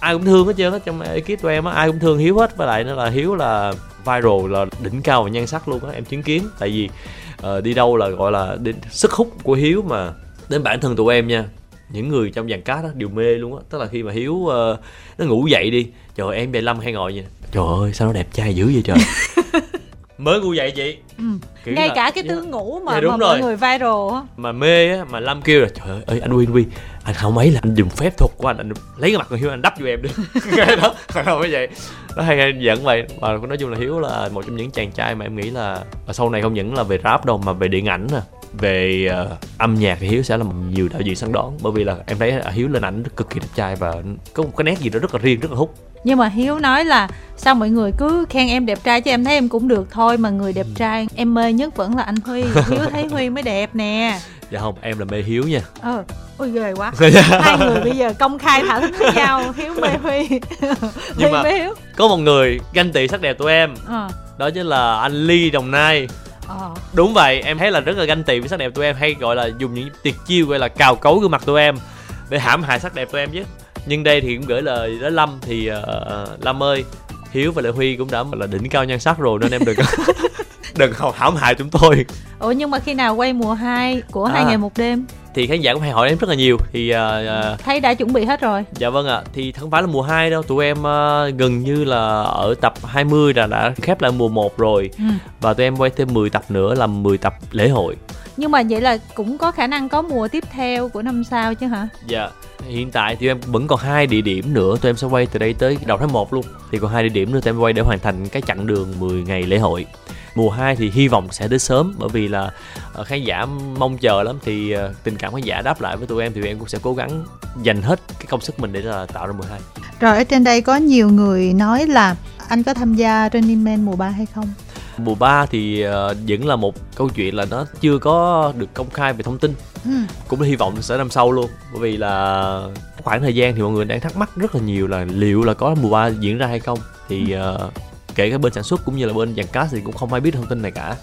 ai cũng thương hết trơn á trong ekip của em á ai cũng thương hiếu hết. Với lại nó là hiếu là viral là đỉnh cao và nhan sắc luôn á em chứng kiến. Tại vì uh, đi đâu là gọi là đi, sức hút của hiếu mà đến bản thân tụi em nha. Những người trong dàn cát đó đều mê luôn á. Tức là khi mà hiếu uh, nó ngủ dậy đi trời em về lâm hay ngồi vậy? Trời ơi sao nó đẹp trai dữ vậy trời? Mới ngủ dậy chị. Ừ. ngay là, cả cái tư ngủ mà, dạ, đúng mà rồi. mọi người viral á. Mà mê á mà lâm kêu là trời ơi anh Win Win anh không ấy là anh dùng phép thuật của anh anh lấy cái mặt người hiếu anh đắp cho em đi. Cái đó không phải vậy. Nó hay hay giận vậy. Và nói chung là hiếu là một trong những chàng trai mà em nghĩ là và sau này không những là về rap đâu mà về điện ảnh nè về uh, âm nhạc thì hiếu sẽ là một nhiều đạo diễn săn đón bởi vì là em thấy hiếu lên ảnh cực kỳ đẹp trai và có một cái nét gì đó rất là riêng rất là hút. Nhưng mà hiếu nói là sao mọi người cứ khen em đẹp trai chứ em thấy em cũng được thôi mà người đẹp trai em mê nhất vẫn là anh huy. Hiếu thấy huy mới đẹp nè dạ không em là mê hiếu nha. Ờ ôi ghê quá. Hai người bây giờ công khai thả thích với nhau hiếu mê huy. Nhưng mà mê hiếu. có một người ganh tị sắc đẹp tụi em ờ. đó chính là anh ly đồng nai. Ờ. đúng vậy em thấy là rất là ganh tị với sắc đẹp tụi em hay gọi là dùng những tuyệt chiêu gọi là cào cấu gương mặt tụi em để hãm hại sắc đẹp tụi em chứ. Nhưng đây thì cũng gửi lời đến lâm thì uh, lâm ơi hiếu và lệ huy cũng đã là đỉnh cao nhan sắc rồi nên em đừng đừng hãm hại chúng tôi. Ủa nhưng mà khi nào quay mùa 2 của à. hai ngày một đêm? thì khán giả cũng hay hỏi em rất là nhiều. Thì uh, thấy đã chuẩn bị hết rồi. dạ vâng ạ. Thì không phải là mùa 2 đâu tụi em uh, gần như là ở tập 20 là đã khép lại mùa 1 rồi. Ừ. và tụi em quay thêm 10 tập nữa là 10 tập lễ hội. Nhưng mà vậy là cũng có khả năng có mùa tiếp theo của năm sau chứ hả? Dạ. Hiện tại thì em vẫn còn hai địa điểm nữa tụi em sẽ quay từ đây tới đầu tháng 1 luôn. Thì còn hai địa điểm nữa tụi em quay để hoàn thành cái chặng đường 10 ngày lễ hội mùa 2 thì hy vọng sẽ đến sớm bởi vì là uh, khán giả mong chờ lắm. Thì uh, tình cảm khán giả đáp lại với tụi em thì tụi em cũng sẽ cố gắng dành hết cái công sức mình để là tạo ra mùa 2 rồi ở trên đây có nhiều người nói là anh có tham gia Running Man mùa 3 hay không? Mùa 3 thì uh, vẫn là một câu chuyện là nó chưa có được công khai về thông tin. Ừ. Cũng hy vọng sẽ năm sau luôn Bởi vì là khoảng thời gian thì mọi người đang thắc mắc rất là nhiều là liệu là có mùa 3 diễn ra hay không. Thì uh, kể cả bên sản xuất cũng như là bên dàn cast thì cũng không ai biết thông tin này cả.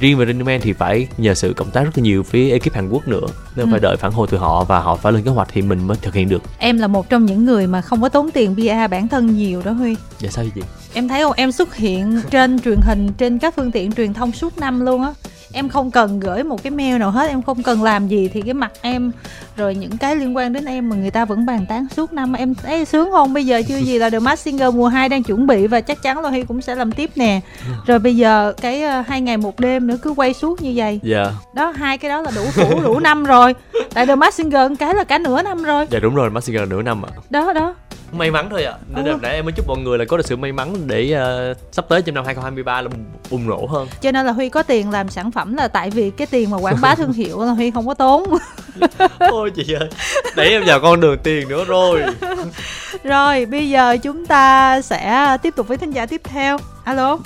Riêng về Running thì phải nhờ sự cộng tác rất là nhiều phía ekip Hàn Quốc nữa nên ừ. phải đợi phản hồi từ họ và họ phải lên kế hoạch thì mình mới thực hiện được. Em là một trong những người mà không có tốn tiền PR bản thân nhiều đó Huy. Dạ sao vậy chị? Em thấy không? Em xuất hiện trên truyền hình trên các phương tiện truyền thông suốt năm luôn á em không cần gửi một cái mail nào hết em không cần làm gì thì cái mặt em rồi những cái liên quan đến em mà người ta vẫn bàn tán suốt năm. Em thấy sướng không? Bây giờ chưa gì là The Mask Singer mùa 2 đang chuẩn bị và chắc chắn là Huy cũng sẽ làm tiếp nè. Rồi bây giờ cái uh, hai ngày một đêm nữa cứ quay suốt như vậy. Dạ yeah. đó hai cái đó là đủ phủ đủ năm rồi. Tại The Mask Singer cái là cả nửa năm rồi. Dạ đúng rồi Mask Singer nửa năm ạ. Đó đó may mắn thôi ạ à. nên ừ. để em mới chúc mọi người là có được sự may mắn để uh, sắp tới trong năm 2023 là bùng nổ hơn cho nên là huy có tiền làm sản phẩm là tại vì cái tiền mà quảng bá thương hiệu là huy không có tốn ôi chị ơi đẩy em vào con đường tiền nữa rồi rồi bây giờ chúng ta sẽ tiếp tục với thính giả tiếp theo alo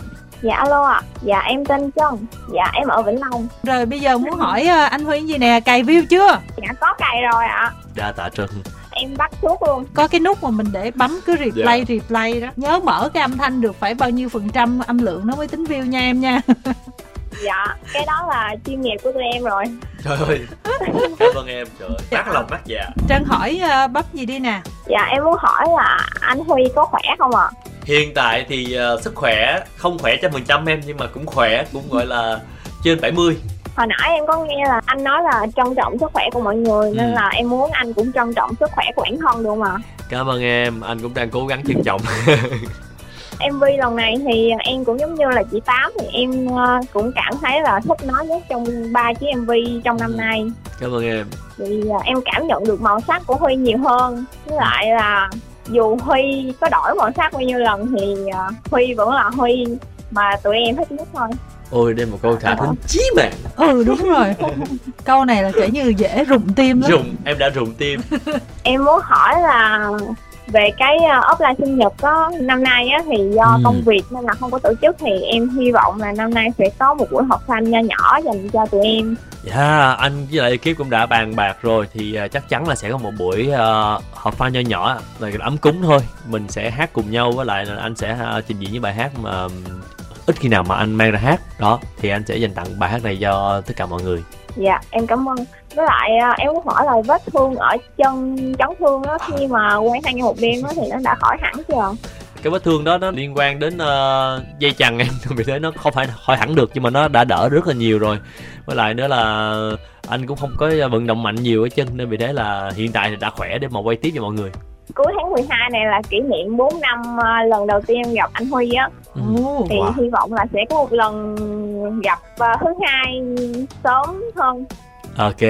Dạ alo ạ, à. dạ em tên Trân, dạ em ở Vĩnh Long Rồi bây giờ muốn hỏi ờ, anh Huy gì nè, cày view chưa? Dạ có cày rồi ạ à. Đa tạ Trân em bắt suốt luôn. Có cái nút mà mình để bấm cứ replay yeah. Dạ. replay đó. Nhớ mở cái âm thanh được phải bao nhiêu phần trăm âm lượng nó mới tính view nha em nha. Dạ cái đó là chuyên nghiệp của tụi em rồi. Trời ơi cảm ơn em trời mắt lòng mắt dạ trân hỏi uh, bắp gì đi nè? Dạ em muốn hỏi là anh huy có khỏe không ạ? À? hiện tại thì uh, sức khỏe không khỏe trăm phần trăm em nhưng mà cũng khỏe cũng gọi là trên 70 hồi nãy em có nghe là anh nói là trân trọng sức khỏe của mọi người nên ừ. là em muốn anh cũng trân trọng sức khỏe của bản thân được không ạ cảm ơn em anh cũng đang cố gắng trân trọng MV lần này thì em cũng giống như là chị Tám thì em ờ, cũng cảm thấy là thích nó nhất trong ba chiếc MV trong năm ừ. nay. Cảm ơn em. Thì ờ, em cảm nhận được màu sắc của Huy nhiều hơn. Với lại là dù Huy có đổi màu sắc bao nhiêu lần thì ờ, Huy vẫn là Huy mà tụi em thích nhất thôi ôi đây một câu thả thính chí mạng. Ừ đúng rồi. Câu này là kiểu như dễ rụng tim lắm. Rụng em đã rụng tim. Em muốn hỏi là về cái ờ, offline sinh nhật có năm nay á thì do ừ. công việc nên là không có tổ chức thì em hy vọng là năm nay sẽ có một buổi họp fan nho nhỏ dành cho tụi em. Dạ yeah, anh với lại ekip cũng đã bàn bạc rồi thì uh, chắc chắn là sẽ có một buổi uh, họp fan nho nhỏ là ấm cúng thôi. Mình sẽ hát cùng nhau với lại là anh sẽ uh, trình diễn những bài hát mà ít khi nào mà anh mang ra hát. Đó thì anh sẽ dành tặng bài hát này cho tất cả mọi người. Dạ em cảm ơn. Với lại à, em muốn hỏi là vết thương ở chân chấn thương đó khi mà quay hai một đêm đó thì nó đã khỏi hẳn chưa? Cái vết thương đó nó liên quan đến uh, dây chằng em. Vì thế nó không phải khỏi hẳn được nhưng mà nó đã đỡ rất là nhiều rồi. Với lại nữa là anh cũng không có vận động mạnh nhiều ở chân nên vì thế là hiện tại thì đã khỏe để mà quay tiếp cho mọi người cuối tháng 12 này là kỷ niệm 4 năm uh, lần đầu tiên gặp anh Huy á ừ. thì wow. hy vọng là sẽ có một lần gặp uh, thứ hai sớm hơn Ok,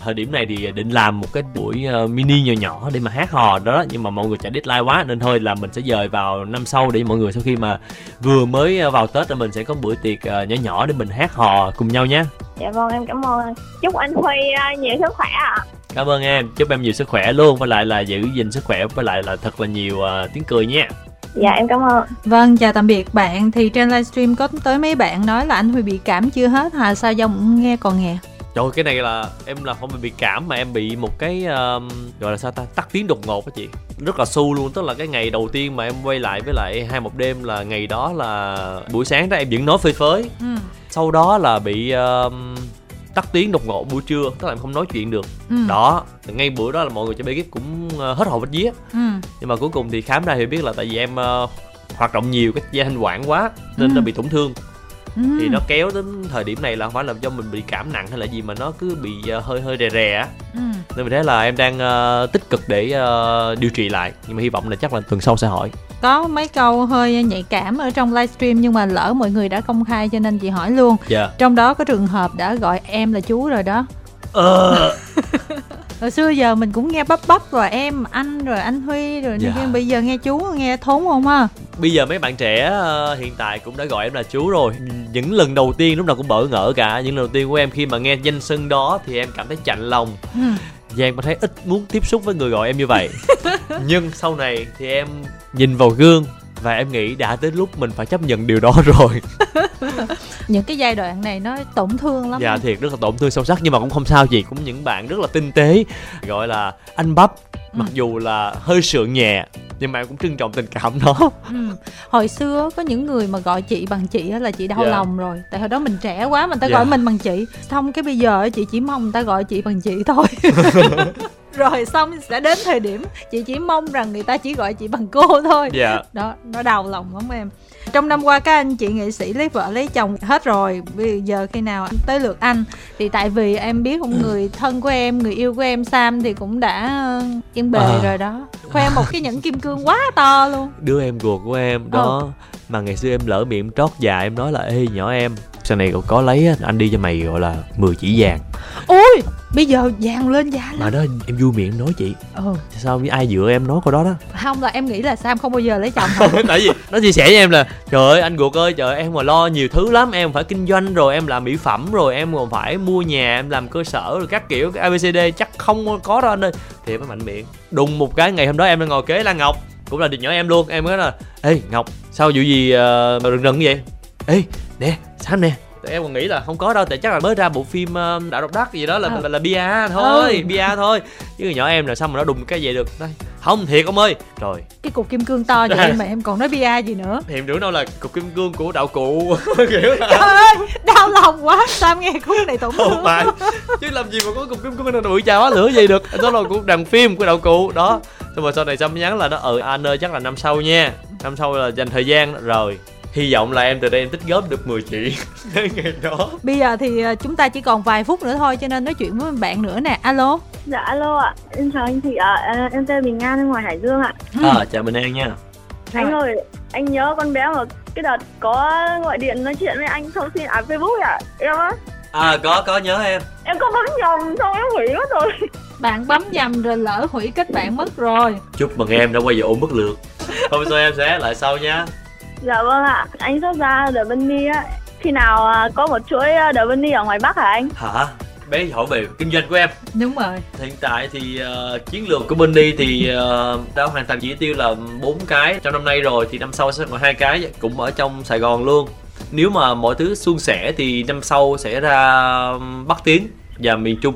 thời điểm này thì định làm một cái buổi uh, mini nhỏ nhỏ để mà hát hò đó nhưng mà mọi người chạy deadline quá nên thôi là mình sẽ dời vào năm sau để mọi người sau khi mà vừa mới vào Tết thì mình sẽ có buổi tiệc nhỏ nhỏ để mình hát hò cùng nhau nhé. Dạ vâng em cảm ơn. Chúc anh Huy nhiều sức khỏe ạ. À. Cảm ơn em, chúc em nhiều sức khỏe luôn và lại là giữ gìn sức khỏe với lại là thật là nhiều uh, tiếng cười nha. Dạ em cảm ơn. Vâng, chào tạm biệt bạn. Thì trên livestream có tới mấy bạn nói là anh Huy bị cảm chưa hết hà sao dòng nghe còn nghe. Trời ơi, cái này là em là không bị cảm mà em bị một cái um, gọi là sao ta tắt tiếng đột ngột á chị rất là su luôn tức là cái ngày đầu tiên mà em quay lại với lại hai một đêm là ngày đó là buổi sáng đó em vẫn nói phơi phới ừ. sau đó là bị um, tắt tiếng đột ngột buổi trưa tức là em không nói chuyện được ừ. đó ngay bữa đó là mọi người cho ekip cũng uh, hết hồn hết vía ừ. nhưng mà cuối cùng thì khám ra thì biết là tại vì em uh, hoạt động nhiều cái dây thanh quản quá nên ừ. nó bị tổn thương ừ. thì nó kéo đến thời điểm này là không phải là do mình bị cảm nặng hay là gì mà nó cứ bị uh, hơi hơi rè rè á ừ. nên vì thế là em đang uh, tích cực để uh, điều trị lại nhưng mà hy vọng là chắc là tuần sau sẽ hỏi có mấy câu hơi nhạy cảm ở trong livestream nhưng mà lỡ mọi người đã công khai cho nên chị hỏi luôn yeah. Dạ. trong đó có trường hợp đã gọi em là chú rồi đó ờ hồi xưa giờ mình cũng nghe bắp bắp rồi em anh rồi anh huy rồi dạ. bây giờ nghe chú nghe thốn không ha bây giờ mấy bạn trẻ uh, hiện tại cũng đã gọi em là chú rồi những lần đầu tiên lúc nào cũng bỡ ngỡ cả những lần đầu tiên của em khi mà nghe danh xưng đó thì em cảm thấy chạnh lòng ừ. Giang có thấy ít muốn tiếp xúc với người gọi em như vậy. Nhưng sau này thì em nhìn vào gương và em nghĩ đã tới lúc mình phải chấp nhận điều đó rồi. Những cái giai đoạn này nó tổn thương lắm dạ thiệt rất là tổn thương sâu sắc nhưng mà cũng không sao gì cũng những bạn rất là tinh tế gọi là anh bắp mặc ừ. dù là hơi sượng nhẹ nhưng mà em cũng trân trọng tình cảm đó ừ. hồi xưa có những người mà gọi chị bằng chị là chị đau yeah. Dạ. lòng rồi tại hồi đó mình trẻ quá mà người ta yeah. gọi dạ. mình bằng chị xong cái bây giờ chị chỉ mong người ta gọi chị bằng chị thôi rồi xong sẽ đến thời điểm chị chỉ mong rằng người ta chỉ gọi chị bằng cô thôi yeah. Dạ. đó nó đau lòng lắm em trong năm qua các anh chị nghệ sĩ lấy vợ lấy chồng hết rồi. Bây giờ khi nào tới lượt anh thì tại vì em biết một người thân của em người yêu của em sam thì cũng đã ờ, yên bề à. rồi đó. Khoe một cái nhẫn kim cương quá to luôn. Đứa em ruột của em đó. Ừ. mà ngày xưa em lỡ miệng trót dạ em nói là ê nhỏ em sau này có lấy anh đi cho mày gọi là 10 chỉ vàng. Ôi bây giờ vàng lên giá lắm. mà đó em vui miệng nói chị. Ừ. Sao với ai dựa em nói câu đó đó? Không là em nghĩ là sam không bao giờ lấy chồng tại vì nó chia sẻ với em là trời ơi anh ruột ơi trời em mà lo nhiều thứ lắm em phải kinh doanh rồi em làm mỹ phẩm rồi em còn phải mua nhà em làm cơ sở rồi các kiểu cái abcd chắc không có đâu anh ơi. Thì mới mạnh miệng. Đùng một cái ngày hôm đó em đang ngồi kế lan ngọc cũng là địch nhỏ em luôn. Em mới nói là ê ngọc sao vụ gì uh, rừng rừng vậy? Ê nè sam nè? Tụi em còn nghĩ là không có đâu tại chắc là mới ra bộ phim uh, đạo độc đắc gì đó là à. là, là bia thôi ừ. bia thôi. Chứ nhỏ em là sao mà nó đùng cái vậy được? Đây. Không thiệt ông ơi. Rồi. Cái cục kim cương to vậy mà em còn nói bia gì nữa? Thì em tưởng đâu là cục kim cương của đạo cụ kiểu là... trời ơi đau lòng quá sao nghe khúc này tổn thương. Phải chứ làm gì mà có cục kim cương nào bụi chào lửa gì được. Đó là của đoàn phim của đạo cụ đó. Xong rồi sau này xong nhắn là nó ừ anh ơi chắc là năm sau nha. Năm sau là dành thời gian rồi hy vọng là em từ đây em tích góp được 10 triệu ngày đó. Bây giờ thì ờ, chúng ta chỉ còn vài phút nữa thôi cho nên nói chuyện với bạn nữa nè. Alo. Dạ alo ạ. Em chào anh thị ạ. À. em tên bình an ngoài hải dương ạ. À chào bình an nha. Anh ơi anh nhớ con bé mà cái đợt có gọi điện nói chuyện với anh thông tin à facebook ạ. Em á. À có có nhớ em. Em có bấm nhầm xong em hủy mất rồi. Bạn bấm nhầm rồi lỡ hủy kết bạn mất rồi. Chúc mừng em đã quay về ôm mất lượt. Hôm sau em sẽ lại sau nha Dạ vâng ạ, anh sắp ra The Bunny á. Khi nào à, có một chuỗi à, The Bunny ở ngoài Bắc hả anh? Hả? bé hỏi về kinh doanh của em. Đúng rồi. Hiện tại thì uh, chiến lược của Bunny thì uh, đã hoàn thành chỉ tiêu là bốn cái. Trong năm nay rồi thì năm sau sẽ còn hai cái cũng ở trong Sài Gòn luôn. Nếu mà mọi thứ suôn sẻ thì năm sau sẽ ra Bắc Tiến và miền Trung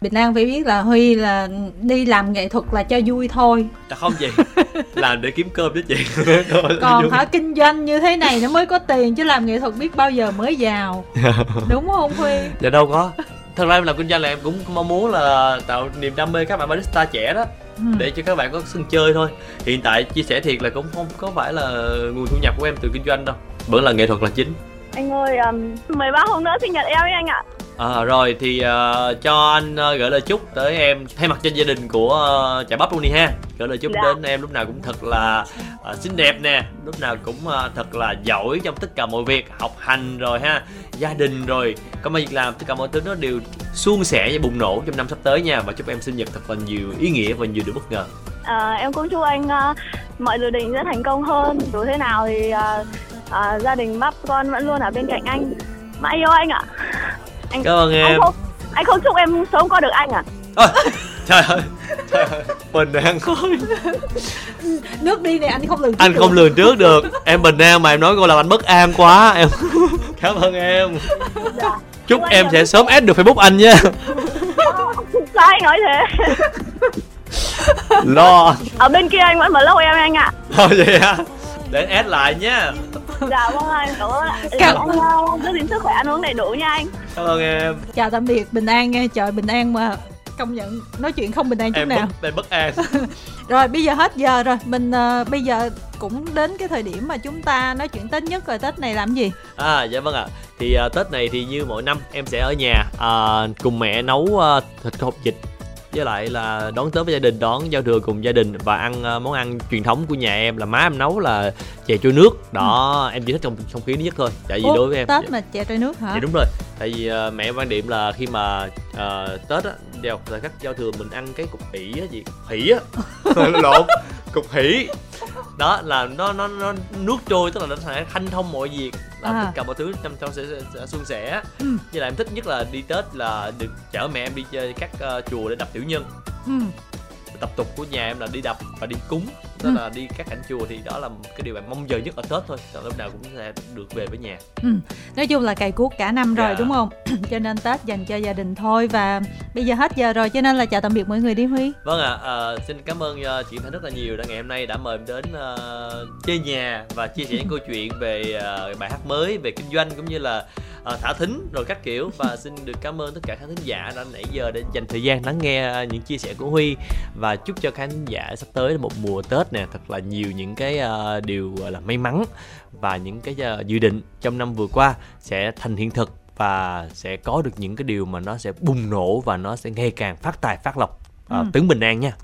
Bình An phải biết là Huy là đi làm nghệ thuật là cho vui thôi. Không gì Làm để kiếm cơm đó chị. Còn hả kinh doanh như thế này nó mới có tiền Chứ làm nghệ thuật biết bao giờ mới giàu. Đúng không Huy? Dạ đâu có. Thật ra em làm kinh doanh là em cũng mong muốn là tạo niềm đam mê các bạn barista trẻ đó ừ. để cho các bạn có sân chơi thôi. Hiện tại chia sẻ thiệt là cũng không có phải là nguồn thu nhập của em từ kinh doanh đâu vẫn là nghệ thuật là chính. Anh ơi um, 13 hôm nữa sinh nhật em ấy anh ạ À, rồi thì uh, cho anh uh, gửi lời chúc tới em thay mặt cho gia đình của uh, chả bắp luôn đi ha. Gửi lời chúc dạ. đến em lúc nào cũng thật là uh, xinh đẹp nè lúc nào cũng uh, thật là giỏi trong tất cả mọi việc học hành rồi ha gia đình rồi. Công việc làm tất cả mọi thứ nó đều suôn sẻ và bùng nổ trong năm sắp tới nha. Và chúc em sinh nhật thật là nhiều ý nghĩa và nhiều điều bất ngờ. À, em cũng chúc anh uh, mọi dự định sẽ thành công hơn. Dù thế nào thì uh, uh, gia đình bắp con vẫn luôn ở bên cạnh anh. Mãi yêu anh ạ anh cảm ơn em. anh không, anh không chúc em sớm có được anh à, à trời ơi trời ơi bình an. Thôi nước đi này anh không lường trước anh được. không lường trước được. Em bình an mà em nói cô làm anh bất an quá. Em cảm ơn em. Dạ. chúc em, em. sẽ sớm add được facebook anh nha. Sao anh nói thế? Lo. Ở bên kia anh vẫn mở lâu em anh ạ. À. thôi vậy hả để add lại nha. Dạ vâng anh cảm ơn ạ. Cảm ơn anh giữ gìn sức khỏe ăn uống đầy đủ nha anh. Cảm ơn em. Chào tạm biệt bình an nha. Trời bình an mà công nhận nói chuyện không bình an chút em nào. bất, em bất an. Rồi bây giờ hết giờ rồi. Mình uh, bây giờ cũng đến cái thời điểm mà chúng ta nói chuyện tết nhất rồi. Tết này làm gì? À dạ vâng ạ. À. thì uh, tết này thì như mỗi năm em sẽ ở nhà uh, cùng mẹ nấu uh, thịt hộp vịt với lại là đón tết với gia đình đón giao thừa cùng gia đình và ăn uh, món ăn truyền thống của nhà em là má em nấu là chè trôi nước. Đó ừ. em chỉ thích trong không khí nhất thôi tại vì Ủa, đối với em tết mà chè trôi nước hả? Dạ đúng rồi. Tại vì uh, mẹ quan điểm là khi mà uh, tết á đeo là các giao thừa mình ăn cái cục hỉ á gì? Hỉ á. Lộn cục hỉ đó là nó nó nó nước trôi tức là nó sẽ thanh thông mọi việc là à. tất cả mọi thứ trong trong sẽ, sẽ, sẽ suôn sẻ ừ. với lại em thích nhất là đi tết là được chở mẹ em đi chơi các uh, chùa để đập tiểu nhân ừ tập tục của nhà em là đi đập và đi cúng đó ừ. là đi các cảnh chùa thì đó là cái điều bạn mong chờ nhất ở tết thôi còn lúc nào cũng sẽ được về với nhà ừ. nói chung là cày cuốc cả năm rồi yeah. Dạ. đúng không cho nên tết dành cho gia đình thôi và bây giờ hết giờ rồi cho nên là chào tạm biệt mọi người đi huy vâng ạ à, à, xin cảm ơn uh, chị thanh rất là nhiều đã ngày hôm nay đã mời em đến uh, chơi nhà và chia sẻ những câu chuyện về uh, bài hát mới về kinh doanh cũng như là uh, thả thính rồi các kiểu. Và xin được cảm ơn tất cả khán thính giả đã nãy giờ để dành thời gian lắng nghe những chia sẻ của huy. Và chúc cho khán giả sắp tới là một mùa tết nè thật là nhiều những cái uh, điều là may mắn và những cái uh, dự định trong năm vừa qua sẽ thành hiện thực và sẽ có được những cái điều mà nó sẽ bùng nổ và nó sẽ ngày càng phát tài phát lộc. Uh, ừ. tướng bình an nha